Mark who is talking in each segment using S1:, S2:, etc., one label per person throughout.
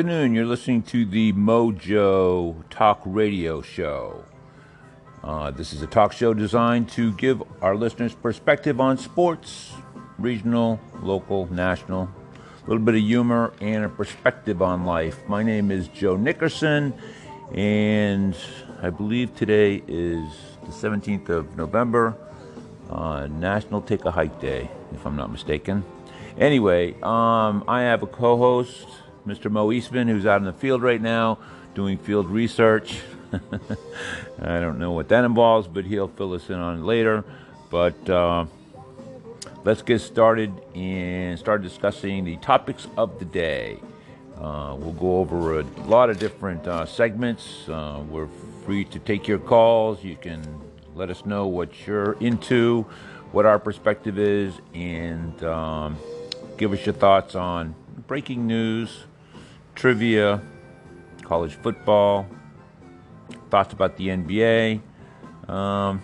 S1: afternoon. You're listening to the Mojo Talk Radio Show. Uh, this is a talk show designed to give our listeners perspective on sports, regional, local, national, a little bit of humor, and a perspective on life. My name is Joe Nickerson, and I believe today is the 17th of November, uh, National Take a Hike Day, if I'm not mistaken. Anyway, um, I have a co host, Mr. Mo Eastman, who's out in the field right now doing field research. I don't know what that involves, but he'll fill us in on later. But uh, let's get started and start discussing the topics of the day. Uh, we'll go over a lot of different uh, segments. Uh, we're free to take your calls. You can let us know what you're into, what our perspective is, and um, give us your thoughts on breaking news, trivia, college football, thoughts about the NBA. Um,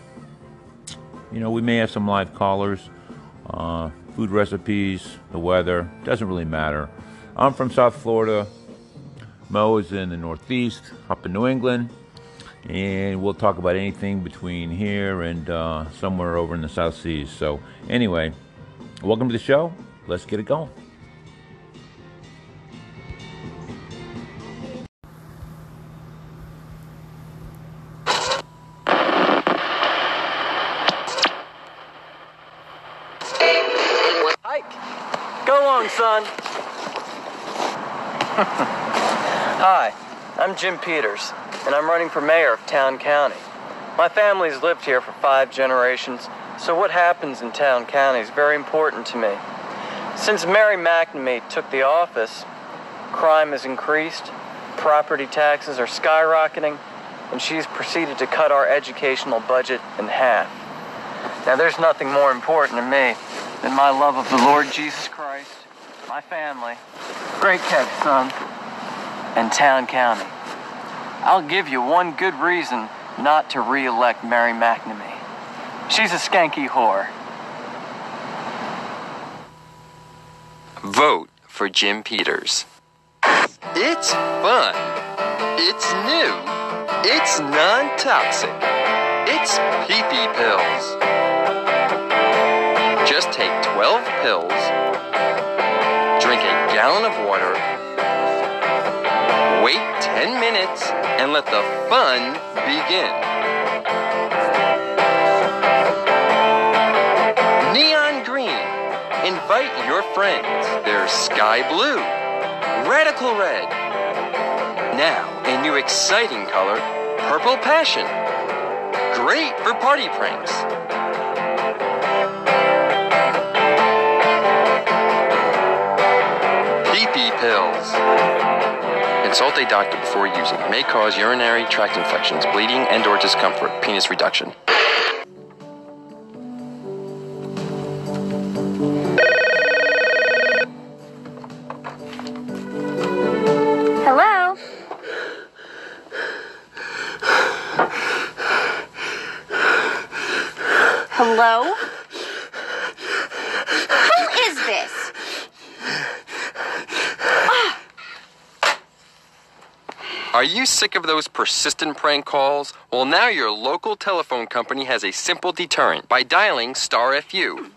S1: you know, we may have some live callers, uh, food recipes, the weather. Doesn't really matter. I'm from South Florida. Mo is in the Northeast, up in New England. And we'll talk about anything between here and uh, somewhere over in the South Seas. So, anyway, welcome to the show let's get it going.
S2: Son. Hi, I'm Jim Peters, and I'm running for mayor of Town County. My family's lived here for five generations, so what happens in Town County is very important to me. Since Mary McNamee took the office, crime has increased, property taxes are skyrocketing, and she's proceeded to cut our educational budget in half. Now, there's nothing more important to me than my love of the Lord Jesus Christ, my family, great catch, son, and Town County. I'll give you one good reason not to re-elect Mary McNamee. She's a skanky whore.
S3: Vote for Jim Peters. It's fun. It's new. It's non toxic. It's pee pee pills. Just take 12 pills, gallon of water, wait 10 minutes, and let the fun begin. Neon green. Invite your friends. There's sky blue, radical red. Now, a new exciting color, purple passion. Great for party pranks. Consult a doctor before using. May cause urinary tract infections, bleeding, and or discomfort. Penis reduction.
S4: Hello? Hello? Who is this?
S3: Are you sick of those persistent prank calls? Well, now your local telephone company has a simple deterrent by dialing star FU.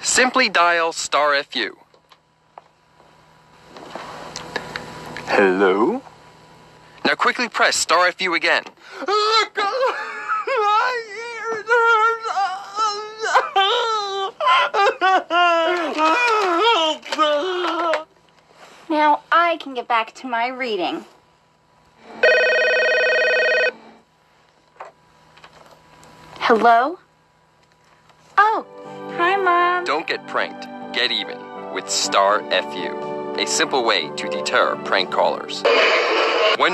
S3: Simply dial star FU. Hello? Now quickly press star FU again.
S4: Now I can get back to my reading. Hello? Oh, hi, Mom.
S3: Don't get pranked. Get even with star FU. A simple way to deter prank callers. When